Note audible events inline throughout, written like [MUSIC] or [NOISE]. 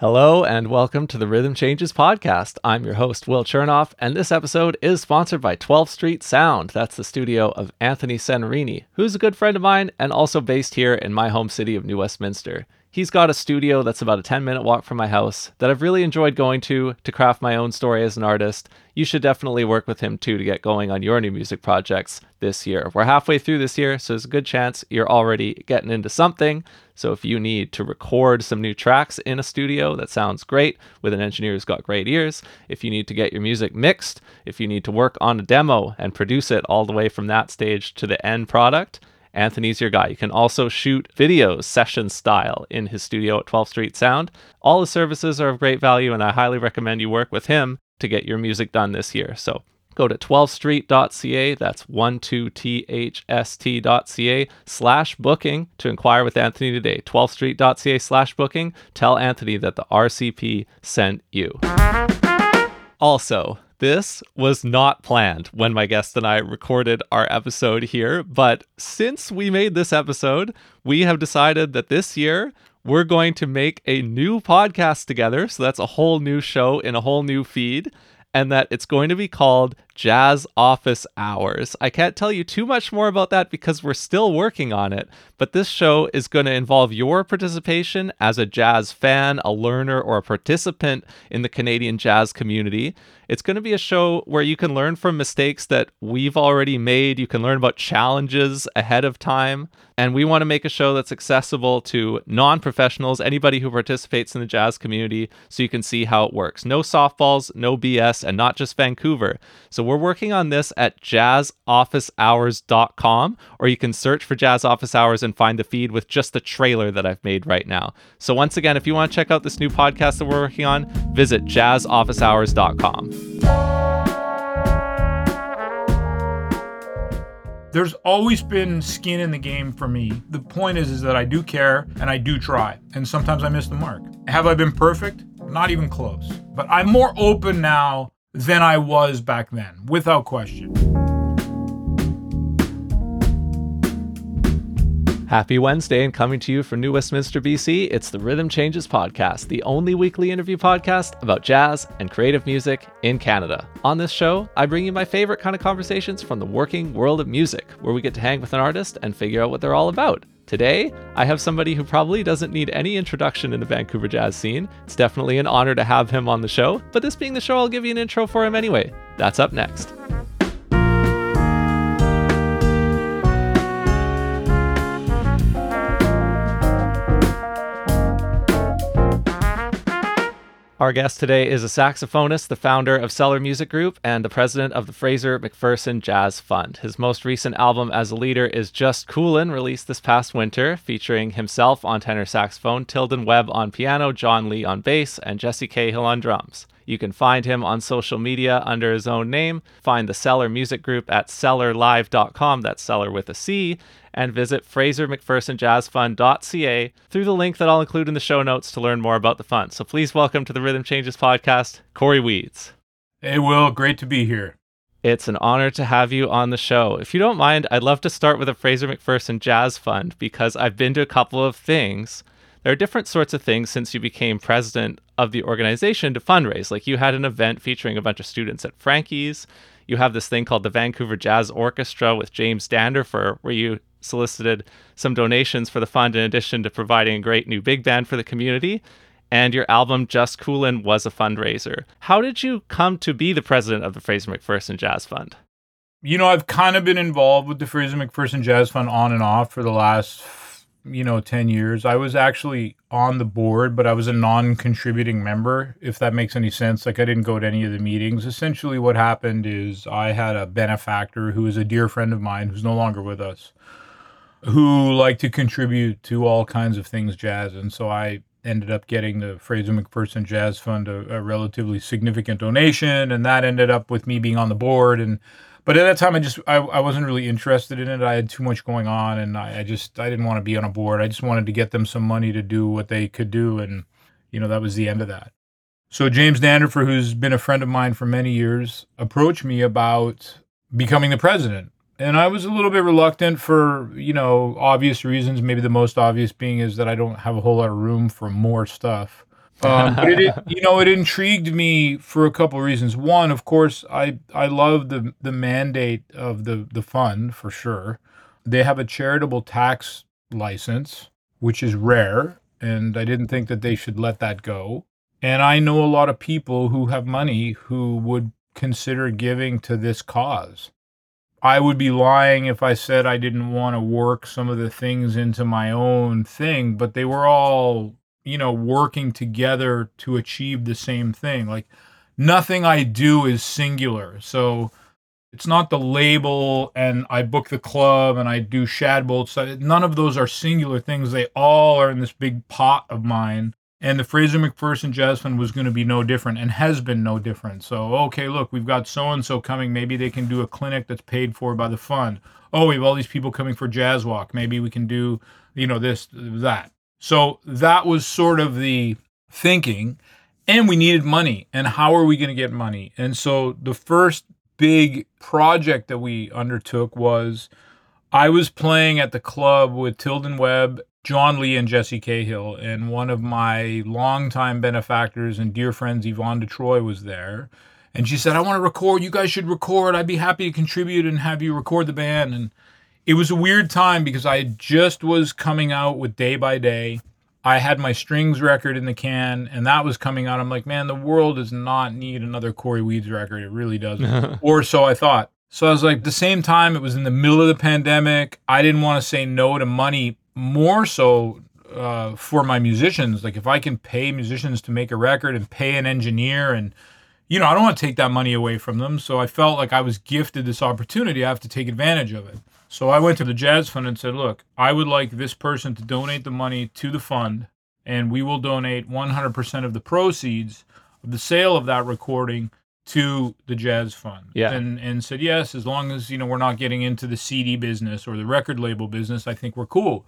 Hello and welcome to the Rhythm Changes podcast. I'm your host, Will Chernoff, and this episode is sponsored by 12th Street Sound. That's the studio of Anthony Senarini, who's a good friend of mine and also based here in my home city of New Westminster. He's got a studio that's about a 10 minute walk from my house that I've really enjoyed going to to craft my own story as an artist. You should definitely work with him too to get going on your new music projects this year. We're halfway through this year, so there's a good chance you're already getting into something. So if you need to record some new tracks in a studio that sounds great with an engineer who's got great ears, if you need to get your music mixed, if you need to work on a demo and produce it all the way from that stage to the end product, Anthony's your guy. You can also shoot videos session style in his studio at 12th Street Sound. All his services are of great value, and I highly recommend you work with him to get your music done this year. So go to 12thstreet.ca, that's 12thst.ca slash booking to inquire with Anthony today. 12thstreet.ca slash booking. Tell Anthony that the RCP sent you. Also, this was not planned when my guest and I recorded our episode here, but since we made this episode, we have decided that this year we're going to make a new podcast together. So that's a whole new show in a whole new feed, and that it's going to be called Jazz Office Hours. I can't tell you too much more about that because we're still working on it, but this show is going to involve your participation as a jazz fan, a learner, or a participant in the Canadian jazz community. It's going to be a show where you can learn from mistakes that we've already made. You can learn about challenges ahead of time. And we want to make a show that's accessible to non professionals, anybody who participates in the jazz community, so you can see how it works. No softballs, no BS, and not just Vancouver. So we're working on this at jazzofficehours.com, or you can search for Jazz Office Hours and find the feed with just the trailer that I've made right now. So once again, if you want to check out this new podcast that we're working on, visit jazzofficehours.com. There's always been skin in the game for me. The point is, is that I do care and I do try, and sometimes I miss the mark. Have I been perfect? Not even close. But I'm more open now than I was back then, without question. Happy Wednesday and coming to you from New Westminster, BC. It's the Rhythm Changes Podcast, the only weekly interview podcast about jazz and creative music in Canada. On this show, I bring you my favorite kind of conversations from the working world of music, where we get to hang with an artist and figure out what they're all about. Today, I have somebody who probably doesn't need any introduction in the Vancouver jazz scene. It's definitely an honor to have him on the show, but this being the show, I'll give you an intro for him anyway. That's up next. Our guest today is a saxophonist, the founder of Cellar Music Group, and the president of the Fraser McPherson Jazz Fund. His most recent album as a leader is Just Coolin', released this past winter, featuring himself on tenor saxophone, Tilden Webb on piano, John Lee on bass, and Jesse Cahill on drums. You can find him on social media under his own name. Find the Cellar Music Group at cellarlive.com, that's Cellar with a C, and visit FraserMcPhersonJazzFund.ca through the link that I'll include in the show notes to learn more about the fund. So please welcome to the Rhythm Changes podcast, Corey Weeds. Hey, Will, great to be here. It's an honor to have you on the show. If you don't mind, I'd love to start with the Fraser McPherson Jazz Fund because I've been to a couple of things. There are different sorts of things since you became president of the organization to fundraise. Like you had an event featuring a bunch of students at Frankie's. You have this thing called the Vancouver Jazz Orchestra with James Danderfer, where you solicited some donations for the fund in addition to providing a great new big band for the community. And your album Just Coolin' was a fundraiser. How did you come to be the president of the Fraser McPherson Jazz Fund? You know, I've kind of been involved with the Fraser McPherson Jazz Fund on and off for the last, you know, 10 years. I was actually on the board, but I was a non contributing member, if that makes any sense. Like, I didn't go to any of the meetings. Essentially, what happened is I had a benefactor who is a dear friend of mine who's no longer with us who like to contribute to all kinds of things jazz. And so I ended up getting the Fraser McPherson Jazz Fund a, a, relatively significant donation, and that ended up with me being on the board. And but at that time, I just I, I wasn't really interested in it. I had too much going on, and I, I just I didn't want to be on a board. I just wanted to get them some money to do what they could do, and you know that was the end of that. So James Danderfer, who's been a friend of mine for many years, approached me about becoming the president and I was a little bit reluctant for you know obvious reasons. Maybe the most obvious being is that I don't have a whole lot of room for more stuff. Um, [LAUGHS] but it, you know, it intrigued me for a couple of reasons. One, of course, I I love the the mandate of the the fund for sure. They have a charitable tax license, which is rare, and I didn't think that they should let that go. And I know a lot of people who have money who would consider giving to this cause. I would be lying if I said I didn't want to work some of the things into my own thing, but they were all, you know, working together to achieve the same thing. Like nothing I do is singular. So it's not the label and I book the club and I do Shadbolts. None of those are singular things. They all are in this big pot of mine and the Fraser McPherson Fund was going to be no different and has been no different. So, okay, look, we've got so and so coming. Maybe they can do a clinic that's paid for by the fund. Oh, we have all these people coming for Jazz Walk. Maybe we can do, you know, this, that. So that was sort of the thinking. And we needed money. And how are we going to get money? And so the first big project that we undertook was I was playing at the club with Tilden Webb John Lee and Jesse Cahill, and one of my longtime benefactors and dear friends, Yvonne DeTroy, was there. And she said, I want to record. You guys should record. I'd be happy to contribute and have you record the band. And it was a weird time because I just was coming out with Day by Day. I had my strings record in the can, and that was coming out. I'm like, man, the world does not need another Corey Weeds record. It really doesn't. [LAUGHS] or so I thought. So I was like, the same time, it was in the middle of the pandemic. I didn't want to say no to money more so uh, for my musicians. Like if I can pay musicians to make a record and pay an engineer and you know, I don't want to take that money away from them. So I felt like I was gifted this opportunity. I have to take advantage of it. So I went to the Jazz Fund and said, look, I would like this person to donate the money to the fund, and we will donate 100% of the proceeds of the sale of that recording to the Jazz Fund. Yeah. And, and said, yes, as long as, you know, we're not getting into the CD business or the record label business, I think we're cool.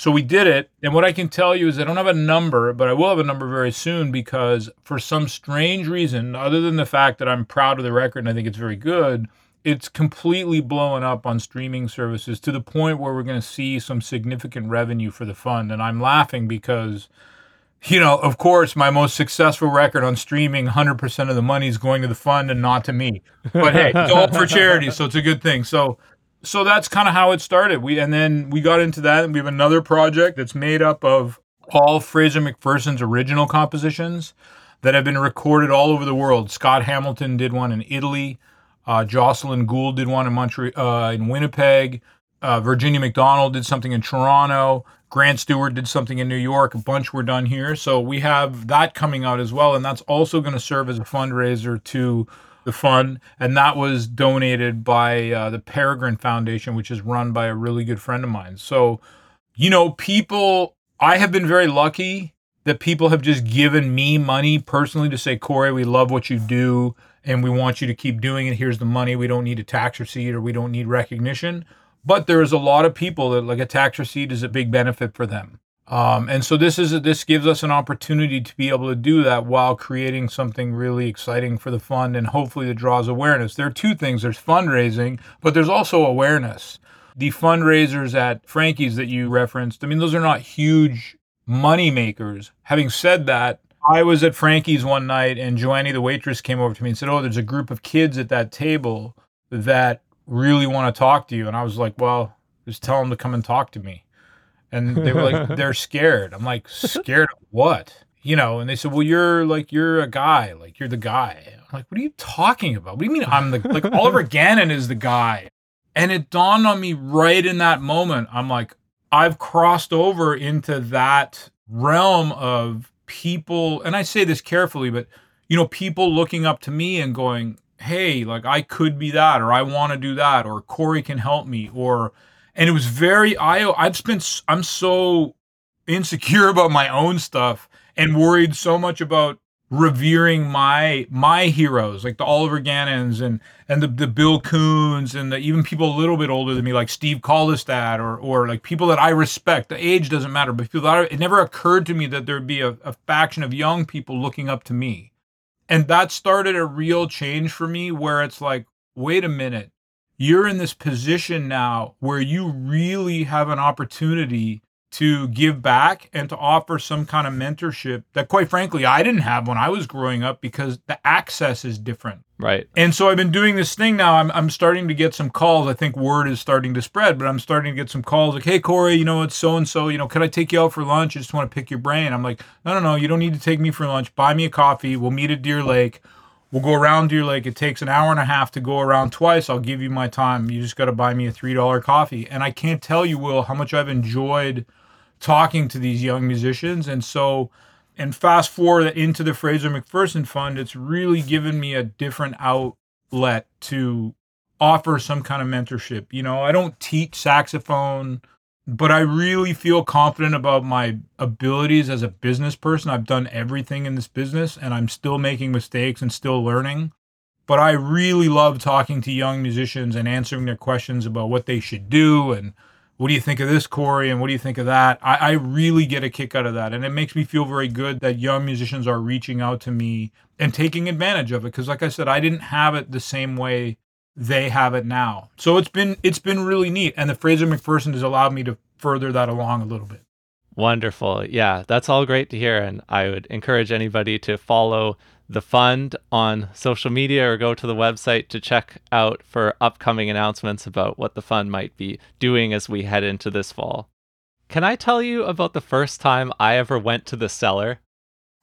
So we did it. And what I can tell you is I don't have a number, but I will have a number very soon because for some strange reason, other than the fact that I'm proud of the record and I think it's very good, it's completely blowing up on streaming services to the point where we're going to see some significant revenue for the fund. And I'm laughing because, you know, of course, my most successful record on streaming, 100% of the money is going to the fund and not to me. But hey, it's all for charity, so it's a good thing. So so that's kind of how it started. We and then we got into that, and we have another project that's made up of all Fraser McPherson's original compositions that have been recorded all over the world. Scott Hamilton did one in Italy. Uh, Jocelyn Gould did one in Montreal, uh, in Winnipeg. Uh, Virginia MacDonald did something in Toronto. Grant Stewart did something in New York. A bunch were done here. So we have that coming out as well, and that's also going to serve as a fundraiser to the fund, and that was donated by uh, the Peregrine Foundation, which is run by a really good friend of mine. So, you know, people, I have been very lucky that people have just given me money personally to say, Corey, we love what you do and we want you to keep doing it. Here's the money. We don't need a tax receipt or we don't need recognition. But there's a lot of people that like a tax receipt is a big benefit for them. Um, and so this is this gives us an opportunity to be able to do that while creating something really exciting for the fund and hopefully that draws awareness. There are two things: there's fundraising, but there's also awareness. The fundraisers at Frankie's that you referenced, I mean, those are not huge money makers. Having said that, I was at Frankie's one night and Joannie, the waitress, came over to me and said, "Oh, there's a group of kids at that table that really want to talk to you." And I was like, "Well, just tell them to come and talk to me." And they were like [LAUGHS] they're scared. I'm like scared of what? You know and they said well you're like you're a guy like you're the guy. I'm like what are you talking about? What do you mean i'm the like oliver [LAUGHS] gannon is the guy? And it dawned on me right in that moment i'm like i've crossed over into that realm of people and i say this carefully but you know people looking up to me and going hey like i could be that or i want to do that or Corey can help me or and it was very I I've spent I'm so insecure about my own stuff and worried so much about revering my my heroes like the Oliver Gannons and and the, the Bill Coons and the, even people a little bit older than me like Steve Kaldestad or or like people that I respect. The age doesn't matter but people that I, it never occurred to me that there'd be a, a faction of young people looking up to me. And that started a real change for me where it's like wait a minute you're in this position now where you really have an opportunity to give back and to offer some kind of mentorship that quite frankly I didn't have when I was growing up because the access is different. Right. And so I've been doing this thing now. I'm, I'm starting to get some calls. I think word is starting to spread, but I'm starting to get some calls like, hey, Corey, you know, it's so and so. You know, could I take you out for lunch? I just want to pick your brain. I'm like, no, no, no. You don't need to take me for lunch. Buy me a coffee. We'll meet at Deer Lake. We'll go around Deer Lake It takes an hour and a half to go around twice. I'll give you my time. You just got to buy me a $3 coffee. And I can't tell you, Will, how much I've enjoyed talking to these young musicians. And so, and fast forward into the Fraser McPherson Fund, it's really given me a different outlet to offer some kind of mentorship. You know, I don't teach saxophone, but I really feel confident about my abilities as a business person. I've done everything in this business and I'm still making mistakes and still learning. But I really love talking to young musicians and answering their questions about what they should do and what do you think of this, Corey? And what do you think of that? I, I, really get a kick out of that. And it makes me feel very good that young musicians are reaching out to me and taking advantage of it. Cause like I said, I didn't have it the same way they have it now. So it's been it's been really neat. And the Fraser McPherson has allowed me to further that along a little bit. Wonderful. Yeah, that's all great to hear. And I would encourage anybody to follow the fund on social media or go to the website to check out for upcoming announcements about what the fund might be doing as we head into this fall. Can I tell you about the first time I ever went to the cellar?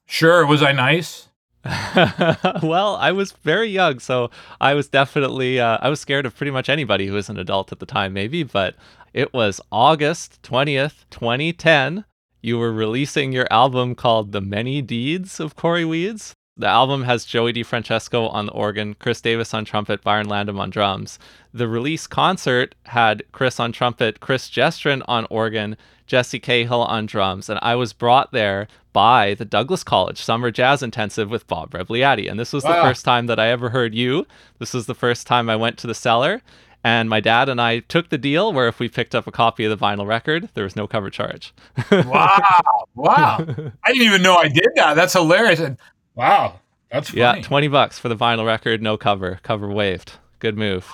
Sure. Was I nice? [LAUGHS] well, I was very young, so I was definitely uh, I was scared of pretty much anybody who was an adult at the time, maybe. But it was August twentieth, twenty ten. You were releasing your album called "The Many Deeds of Corey Weeds." The album has Joey DeFrancesco on the organ, Chris Davis on trumpet, Byron Landham on drums. The release concert had Chris on trumpet, Chris Gestrin on organ, Jesse Cahill on drums, and I was brought there by the Douglas College Summer Jazz Intensive with Bob Rebagliati. And this was wow. the first time that I ever heard you. This was the first time I went to the cellar. And my dad and I took the deal where if we picked up a copy of the vinyl record, there was no cover charge. [LAUGHS] wow. Wow. I didn't even know I did that. That's hilarious. And Wow, that's funny. yeah, twenty bucks for the vinyl record, no cover, cover waived. Good move.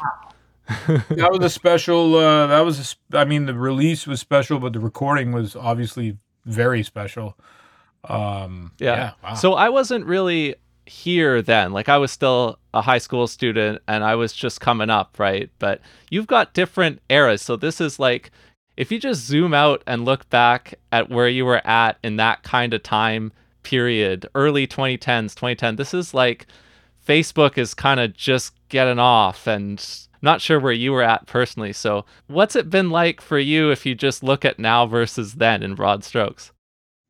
[LAUGHS] that was a special. Uh, that was, a, I mean, the release was special, but the recording was obviously very special. Um, yeah. yeah wow. So I wasn't really here then. Like I was still a high school student and I was just coming up, right? But you've got different eras. So this is like if you just zoom out and look back at where you were at in that kind of time period, early 2010s, 2010. This is like Facebook is kind of just getting off and not sure where you were at personally. So, what's it been like for you if you just look at now versus then in broad strokes?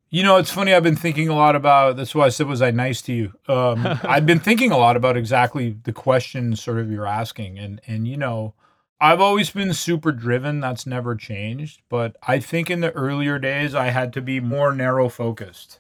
You know, it's funny. I've been thinking a lot about. That's why I said, "Was I nice to you?" Um, [LAUGHS] I've been thinking a lot about exactly the question sort of you're asking, and and you know, I've always been super driven. That's never changed. But I think in the earlier days, I had to be more narrow focused.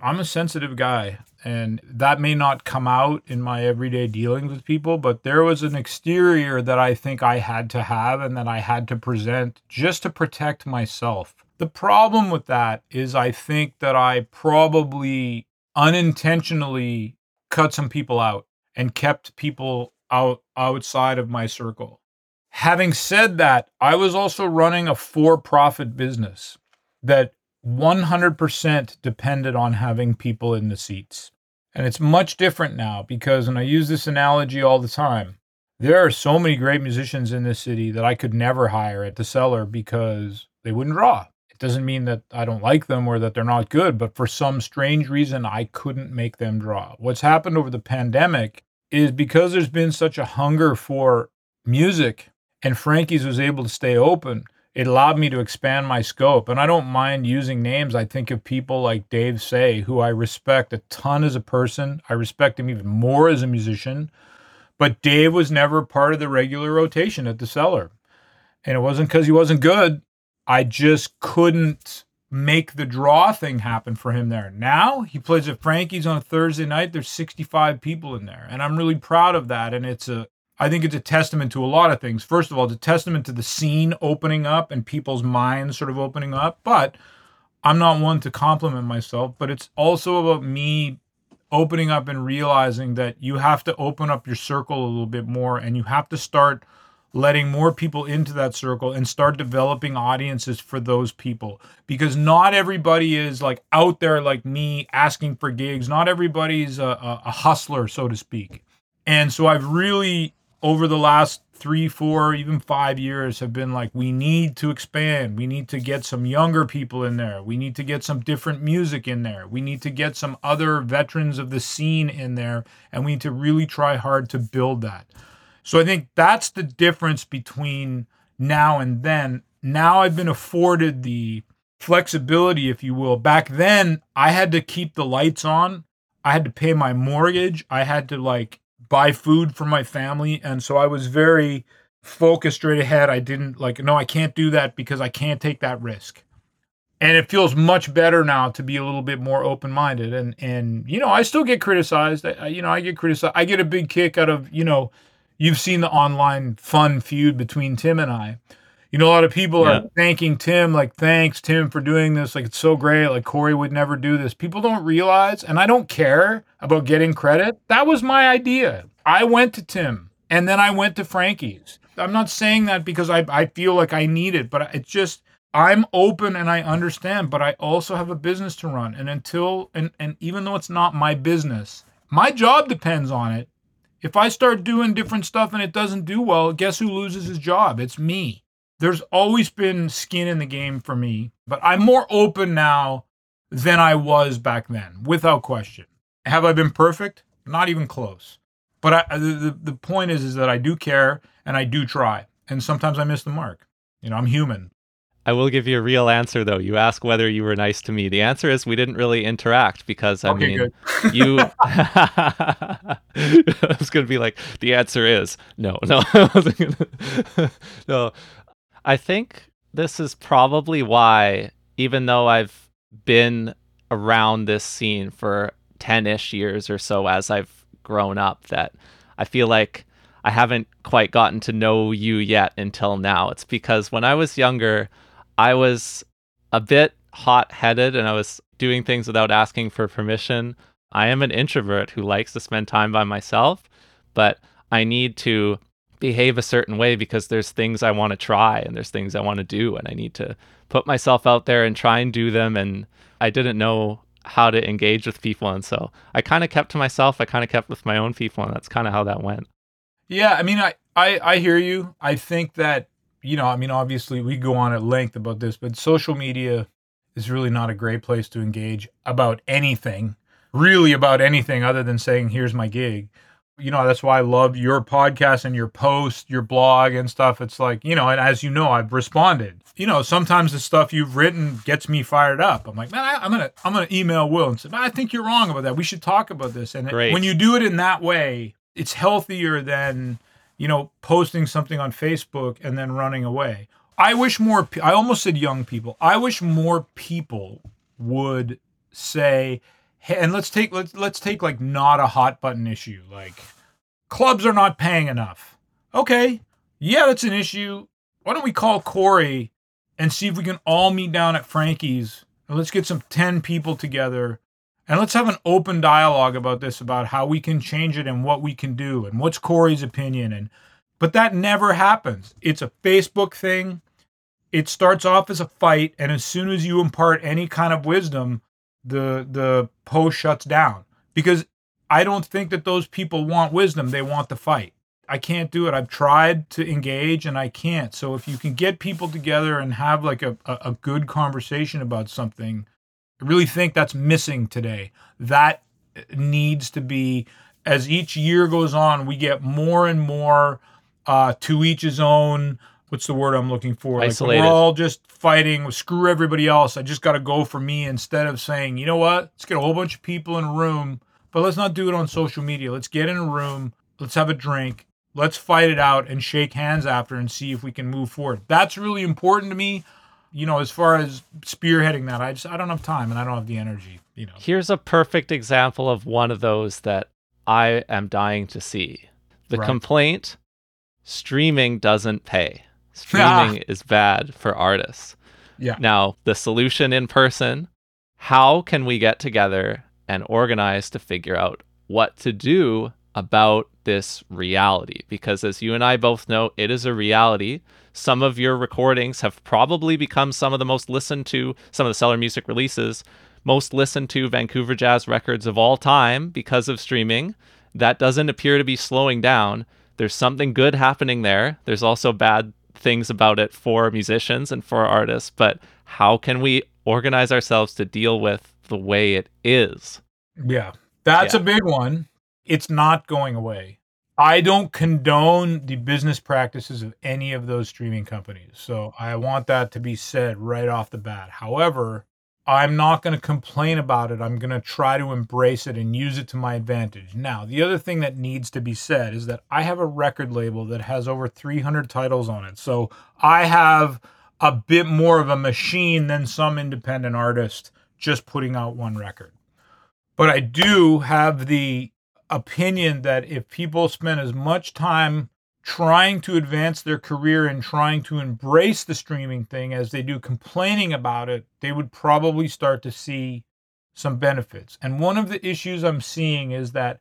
I'm a sensitive guy, and that may not come out in my everyday dealings with people, but there was an exterior that I think I had to have and that I had to present just to protect myself. The problem with that is I think that I probably unintentionally cut some people out and kept people out outside of my circle. Having said that, I was also running a for-profit business that 100% depended on having people in the seats. And it's much different now because, and I use this analogy all the time, there are so many great musicians in this city that I could never hire at the cellar because they wouldn't draw. It doesn't mean that I don't like them or that they're not good, but for some strange reason, I couldn't make them draw. What's happened over the pandemic is because there's been such a hunger for music and Frankie's was able to stay open it allowed me to expand my scope. And I don't mind using names. I think of people like Dave Say, who I respect a ton as a person. I respect him even more as a musician. But Dave was never part of the regular rotation at the cellar. And it wasn't because he wasn't good. I just couldn't make the draw thing happen for him there. Now he plays at Frankie's on a Thursday night. There's 65 people in there. And I'm really proud of that. And it's a I think it's a testament to a lot of things. First of all, it's a testament to the scene opening up and people's minds sort of opening up. But I'm not one to compliment myself, but it's also about me opening up and realizing that you have to open up your circle a little bit more and you have to start letting more people into that circle and start developing audiences for those people because not everybody is like out there like me asking for gigs not everybody's a, a, a hustler so to speak and so i've really over the last three four even five years have been like we need to expand we need to get some younger people in there we need to get some different music in there we need to get some other veterans of the scene in there and we need to really try hard to build that so I think that's the difference between now and then. Now I've been afforded the flexibility, if you will. Back then, I had to keep the lights on. I had to pay my mortgage. I had to like buy food for my family. And so I was very focused straight ahead. I didn't like, no, I can't do that because I can't take that risk. And it feels much better now to be a little bit more open minded. And, and, you know, I still get criticized. I, you know, I get criticized. I get a big kick out of, you know, you've seen the online fun feud between Tim and I. You know, a lot of people yeah. are thanking Tim, like, thanks, Tim, for doing this. Like, it's so great. Like, Corey would never do this. People don't realize, and I don't care about getting credit. That was my idea. I went to Tim and then I went to Frankie's. I'm not saying that because I, I feel like I need it, but it's just, I'm open and I understand, but I also have a business to run. And until, and, and even though it's not my business, my job depends on it if I start doing different stuff and it doesn't do well, guess who loses his job? It's me. There's always been skin in the game for me, but I'm more open now than I was back then, without question. Have I been perfect? Not even close. But I, the, the point is, is that I do care and I do try. And sometimes I miss the mark. You know, I'm human. I will give you a real answer though. You ask whether you were nice to me. The answer is we didn't really interact because I okay, mean [LAUGHS] you [LAUGHS] [LAUGHS] I was gonna be like, the answer is no, no. no. I think this is probably why, even though I've been around this scene for 10 ish years or so as I've grown up, that I feel like I haven't quite gotten to know you yet until now. It's because when I was younger, I was a bit hot headed and I was doing things without asking for permission. I am an introvert who likes to spend time by myself, but I need to behave a certain way because there's things I want to try and there's things I want to do and I need to put myself out there and try and do them and I didn't know how to engage with people and so I kind of kept to myself. I kind of kept with my own people and that's kind of how that went. Yeah, I mean I I I hear you. I think that you know, I mean, obviously we go on at length about this, but social media is really not a great place to engage about anything, really about anything other than saying, here's my gig. You know, that's why I love your podcast and your post, your blog and stuff. It's like, you know, and as you know, I've responded. You know, sometimes the stuff you've written gets me fired up. I'm like, man, I, am gonna, I'm gonna email Will and say, I think you're wrong about that. We should talk about this. And it, when you do it in that way, it's healthier than you know, posting something on Facebook and then running away. I wish more, I almost said young people. I wish more people would say, and let's take, let's, let's take like not a hot button issue. Like clubs are not paying enough. Okay. Yeah, that's an issue. Why don't we call Corey and see if we can all meet down at Frankie's and let's get some 10 people together and let's have an open dialogue about this, about how we can change it and what we can do and what's Corey's opinion. And but that never happens. It's a Facebook thing. It starts off as a fight, and as soon as you impart any kind of wisdom, the the post shuts down. Because I don't think that those people want wisdom, they want the fight. I can't do it. I've tried to engage and I can't. So if you can get people together and have like a, a, a good conversation about something, I really think that's missing today. That needs to be, as each year goes on, we get more and more uh, to each his own. What's the word I'm looking for? Isolated. Like we're all just fighting. Screw everybody else. I just got to go for me instead of saying, you know what? Let's get a whole bunch of people in a room, but let's not do it on social media. Let's get in a room. Let's have a drink. Let's fight it out and shake hands after and see if we can move forward. That's really important to me you know, as far as spearheading that, I just I don't have time and I don't have the energy. You know. Here's a perfect example of one of those that I am dying to see. The right. complaint: streaming doesn't pay. Streaming ah. is bad for artists. Yeah. Now the solution in person. How can we get together and organize to figure out what to do about this reality because, as you and I both know, it is a reality. Some of your recordings have probably become some of the most listened to, some of the Cellar Music releases, most listened to Vancouver jazz records of all time because of streaming. That doesn't appear to be slowing down. There's something good happening there. There's also bad things about it for musicians and for artists, but how can we organize ourselves to deal with the way it is? Yeah, that's Yeah. a big one. It's not going away. I don't condone the business practices of any of those streaming companies. So I want that to be said right off the bat. However, I'm not going to complain about it. I'm going to try to embrace it and use it to my advantage. Now, the other thing that needs to be said is that I have a record label that has over 300 titles on it. So I have a bit more of a machine than some independent artist just putting out one record. But I do have the opinion that if people spend as much time trying to advance their career and trying to embrace the streaming thing as they do complaining about it, they would probably start to see some benefits. And one of the issues I'm seeing is that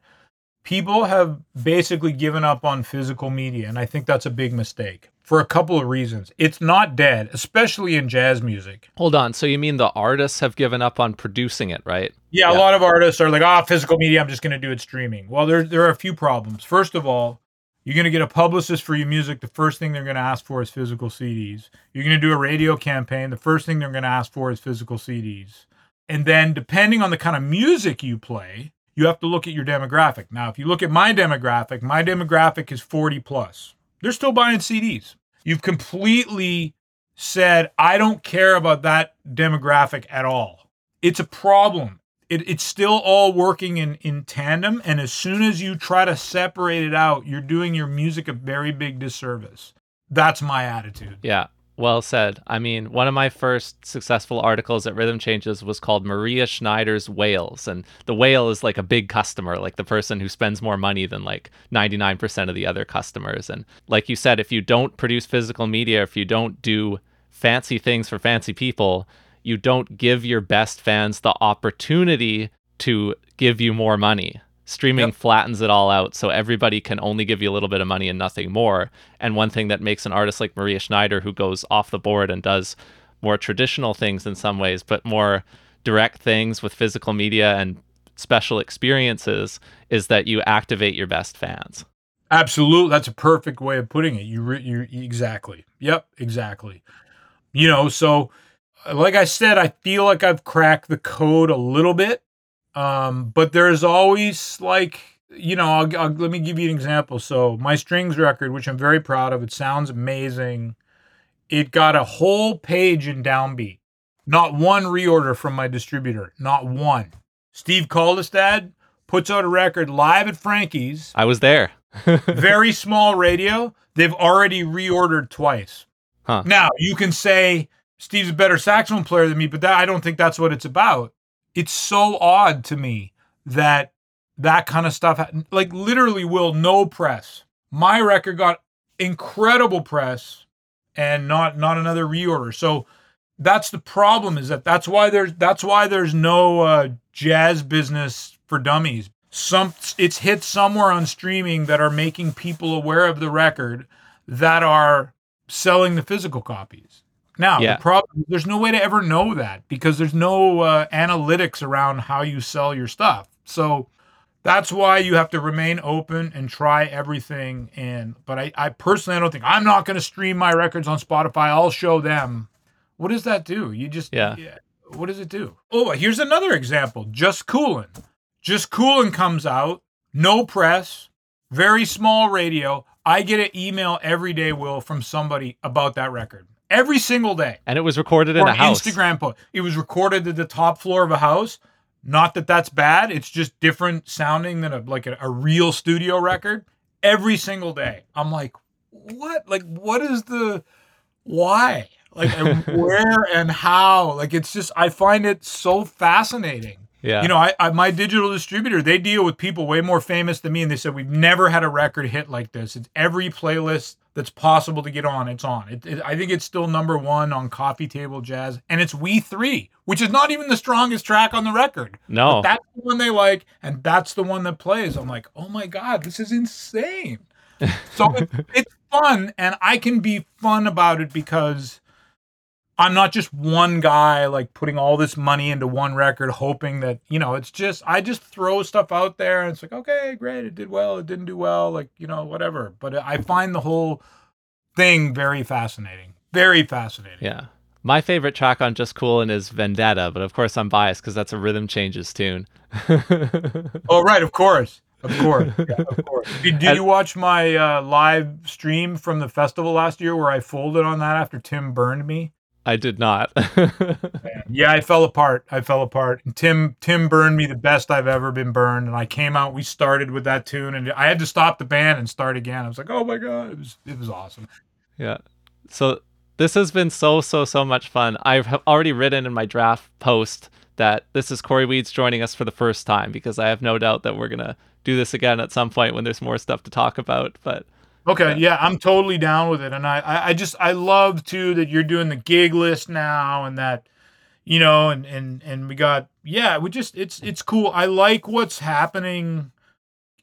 people have basically given up on physical media. And I think that's a big mistake for a couple of reasons. It's not dead, especially in jazz music. Hold on. So you mean the artists have given up on producing it, right? Yeah, Yeah. a lot of artists are like, ah, physical media, I'm just going to do it streaming. Well, there, there are a few problems. First of all, you're going to get a publicist for your music. The first thing they're going to ask for is physical CDs. You're going to do a radio campaign. The first thing they're going to ask for is physical CDs. And then, depending on the kind of music you play, you have to look at your demographic. Now, if you look at my demographic, my demographic is 40 plus. They're still buying CDs. You've completely said, I don't care about that demographic at all. It's a problem. It, it's still all working in, in tandem. And as soon as you try to separate it out, you're doing your music a very big disservice. That's my attitude. Yeah. Well said. I mean, one of my first successful articles at Rhythm Changes was called Maria Schneider's Whales. And the whale is like a big customer, like the person who spends more money than like 99% of the other customers. And like you said, if you don't produce physical media, if you don't do fancy things for fancy people, you don't give your best fans the opportunity to give you more money. Streaming Yep. flattens it all out, so everybody can only give you a little bit of money and nothing more. And one thing that makes an artist like Maria Schneider, who goes off the board and does more traditional things in some ways, but more direct things with physical media and special experiences, is that you activate your best fans. Absolutely, that's a perfect way of putting it. You, re- you exactly. Yep, exactly. You know, so like I said, I feel like I've cracked the code a little bit, um, but there's always like you know. I'll, I'll, let me give you an example. So my strings record, which I'm very proud of, it sounds amazing. It got a whole page in DownBeat. Not one reorder from my distributor. Not one. Steve Kaldestad puts out a record live at Frankie's I was there. [LAUGHS] very small radio, they've already reordered twice. Huh. Now, you can say Steve's a better saxophone player than me, but that I don't think that's what it's about. It's so odd to me that that kind of stuff like literally will no press. My record got incredible press and not not another reorder. So that's the problem is that that's why there's that's why there's no uh, jazz business for dummies. Some it's hit somewhere on streaming that are making people aware of the record that are selling the physical copies. Now Yeah. the problem there's no way to ever know that because there's no uh, analytics around how you sell your stuff. So that's why you have to remain open and try everything. And but I, I personally I don't think I'm not going to stream my records on Spotify. I'll show them. What does that do? You just Yeah. What does it do? Oh, here's another example. Just Coolin. Just Coolin comes out. No press. Very small radio. I get an email every day, Will, from somebody about that record. Every single day And it was recorded in a house. Instagram post. It was recorded at the top floor of a house. Not that that's bad. It's just different sounding than a like a, a real studio record. Every single day, I'm like, what? Like, what is the why? Like, [LAUGHS] where and how? Like, it's just I find it so fascinating. Yeah. You know, I, I my digital distributor, they deal with people way more famous than me, and they said we've never had a record hit like this. It's every playlist that's possible to get on. It's on. It, it, I think it's still number one on Coffee Table Jazz, and it's We Three, which is not even the strongest track on the record. No, But that's the one they like, and that's the one that plays. I'm like, oh my god, this is insane. [LAUGHS] So it, it's fun, and I can be fun about it because I'm not just one guy like putting all this money into one record, hoping that you know. It's just I just throw stuff out there, and it's like, okay, great, it did well, it didn't do well, like you know, whatever. But I find the whole thing very fascinating, very fascinating. yeah. My favorite track on Just Coolin' is Vendetta, but of course I'm biased because that's a Rhythm Changes tune. [LAUGHS] Oh right, of course, of course, yeah, of [LAUGHS] course. Did, did you watch my uh, live stream from the festival last year where I folded on that after Tim burned me? I did not. [LAUGHS] Yeah, I fell apart. I fell apart. And Tim Tim burned me the best I've ever been burned. And I came out. We started with that tune, and I had to stop the band and start again. I was like, oh my god, it was it was awesome. Yeah. So this has been so so so much fun. I've already written in my draft post that this is Corey Weeds joining us for the first time because I have no doubt that we're gonna do this again at some point when there's more stuff to talk about. But Okay, yeah, I'm totally down with it, and I, I, just I love too that you're doing the gig list now, and that, you know, and and and we got yeah, we just it's it's cool. I like what's happening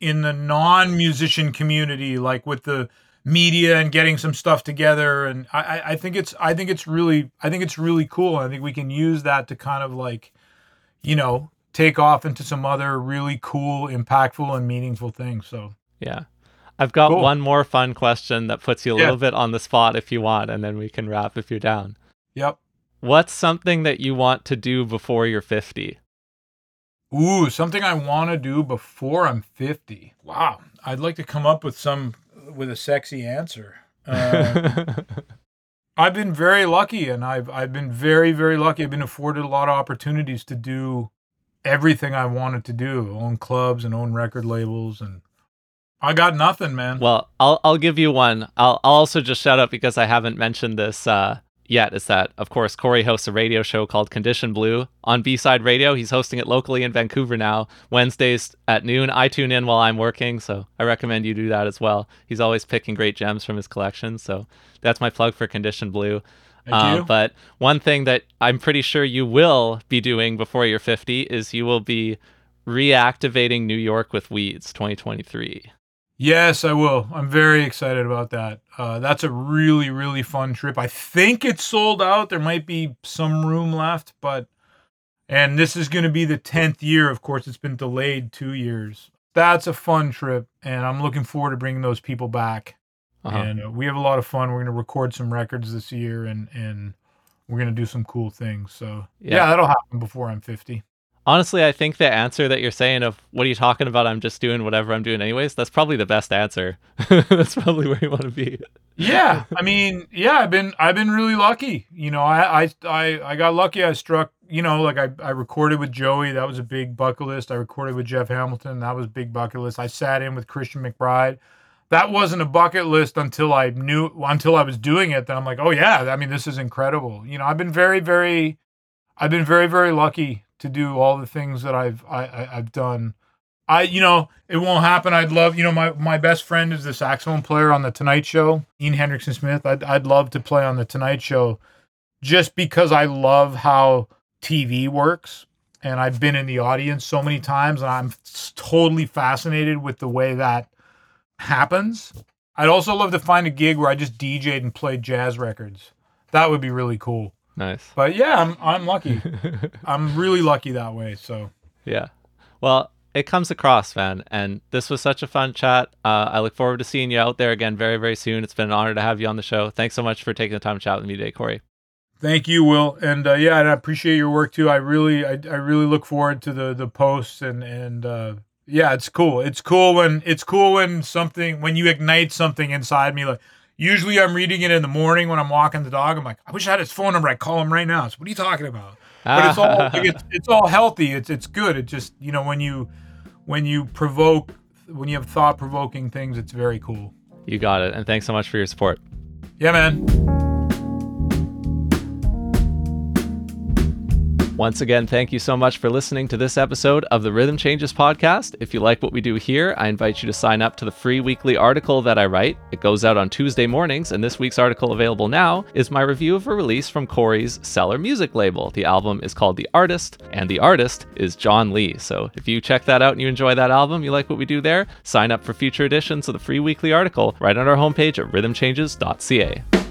in the non-musician community, like with the media and getting some stuff together, and I I, I think it's I think it's really I think it's really cool. I think we can use that to kind of like, you know, take off into some other really cool, impactful, and meaningful things. So. yeah. I've got Cool. one more fun question that puts you a Yeah. little bit on the spot if you want, and then we can wrap if you're down. Yep. What's something that you want to do before you're 50? Ooh, something I want to do before I'm 50. Wow. I'd like to come up with some with a sexy answer. [LAUGHS] Uh, I've been very lucky and I've I've been very very lucky. I've been afforded a lot of opportunities to do everything I wanted to do, own clubs and own record labels and I got nothing, man. Well, I'll I'll give you one. I'll I'll also just shout out because I haven't mentioned this uh, yet. Is that of course Corey hosts a radio show called Condition Blue on B Side Radio. He's hosting it locally in Vancouver now, Wednesdays at noon. I tune in while I'm working, so I recommend you do that as well. He's always picking great gems from his collection, so that's my plug for Condition Blue. Uh, but one thing that I'm pretty sure you will be doing before you're 50 is you will be reactivating New York with Weeds 2023. Yes, I will. I'm very excited about that. Uh, that's a really, really fun trip. I think it's sold out. There might be some room left, but and this is going to be the tenth year. Of course, it's been delayed two years. That's a fun trip, and I'm looking forward to bringing those people back. Uh-huh. And uh, we have a lot of fun. We're going to record some records this year, and and we're going to do some cool things. So Yeah. yeah, that'll happen before I'm 50. Honestly, I think the answer that you're saying of what are you talking about? I'm just doing whatever I'm doing anyways. That's probably the best answer. [LAUGHS] that's probably where you want to be. yeah i mean yeah i've been i've been really lucky you know I, I i i got lucky i struck you know like i i recorded with joey that was a big bucket list i recorded with jeff hamilton that was big bucket list i sat in with christian mcbride that wasn't a bucket list until i knew until i was doing it then i'm like oh yeah i mean this is incredible you know i've been very very i've been very very lucky to do all the things that i've i, I i've done I, you know, it won't happen. I'd love, you know, my, my best friend is the saxophone player on the Tonight Show, Ian Hendrickson Smith. I'd, I'd love to play on the Tonight Show just because I love how TV works. And I've been in the audience so many times and I'm totally fascinated with the way that happens. I'd also love to find a gig where I just DJ'd and played jazz records. That would be really cool. Nice. But yeah, I'm, I'm lucky. [LAUGHS] I'm really lucky that way. So Yeah. Well, it comes across, man. And this was such a fun chat. Uh, I look forward to seeing you out there again very, very soon. It's been an honor to have you on the show. Thanks so much for taking the time to chat with me today, Corey. Thank you, Will, and uh, yeah, and I appreciate your work too. I really, I, I really look forward to the the posts and and uh, yeah, it's cool. It's cool when it's cool when something when you ignite something inside me. Like usually, I'm reading it in the morning when I'm walking the dog. I'm like, I wish I had his phone number. I call him right now. So what are you talking about? But it's all ah. like, it's, it's all healthy. It's it's good. It just you know when you when you provoke when you have thought provoking things, it's very cool. you got it. And thanks so much for your support. Yeah, man. Once again, thank you so much for listening to this episode of the Rhythm Changes podcast. If you like what we do here, I invite you to sign up to the free weekly article that I write. It goes out on Tuesday mornings, and this week's article available now is my review of a release from Corey's Cellar Music label. The album is called The Artist, and the artist is John Lee. So if you check that out and you enjoy that album, you like what we do there, sign up for future editions of the free weekly article right on our homepage at rhythmchanges.ca.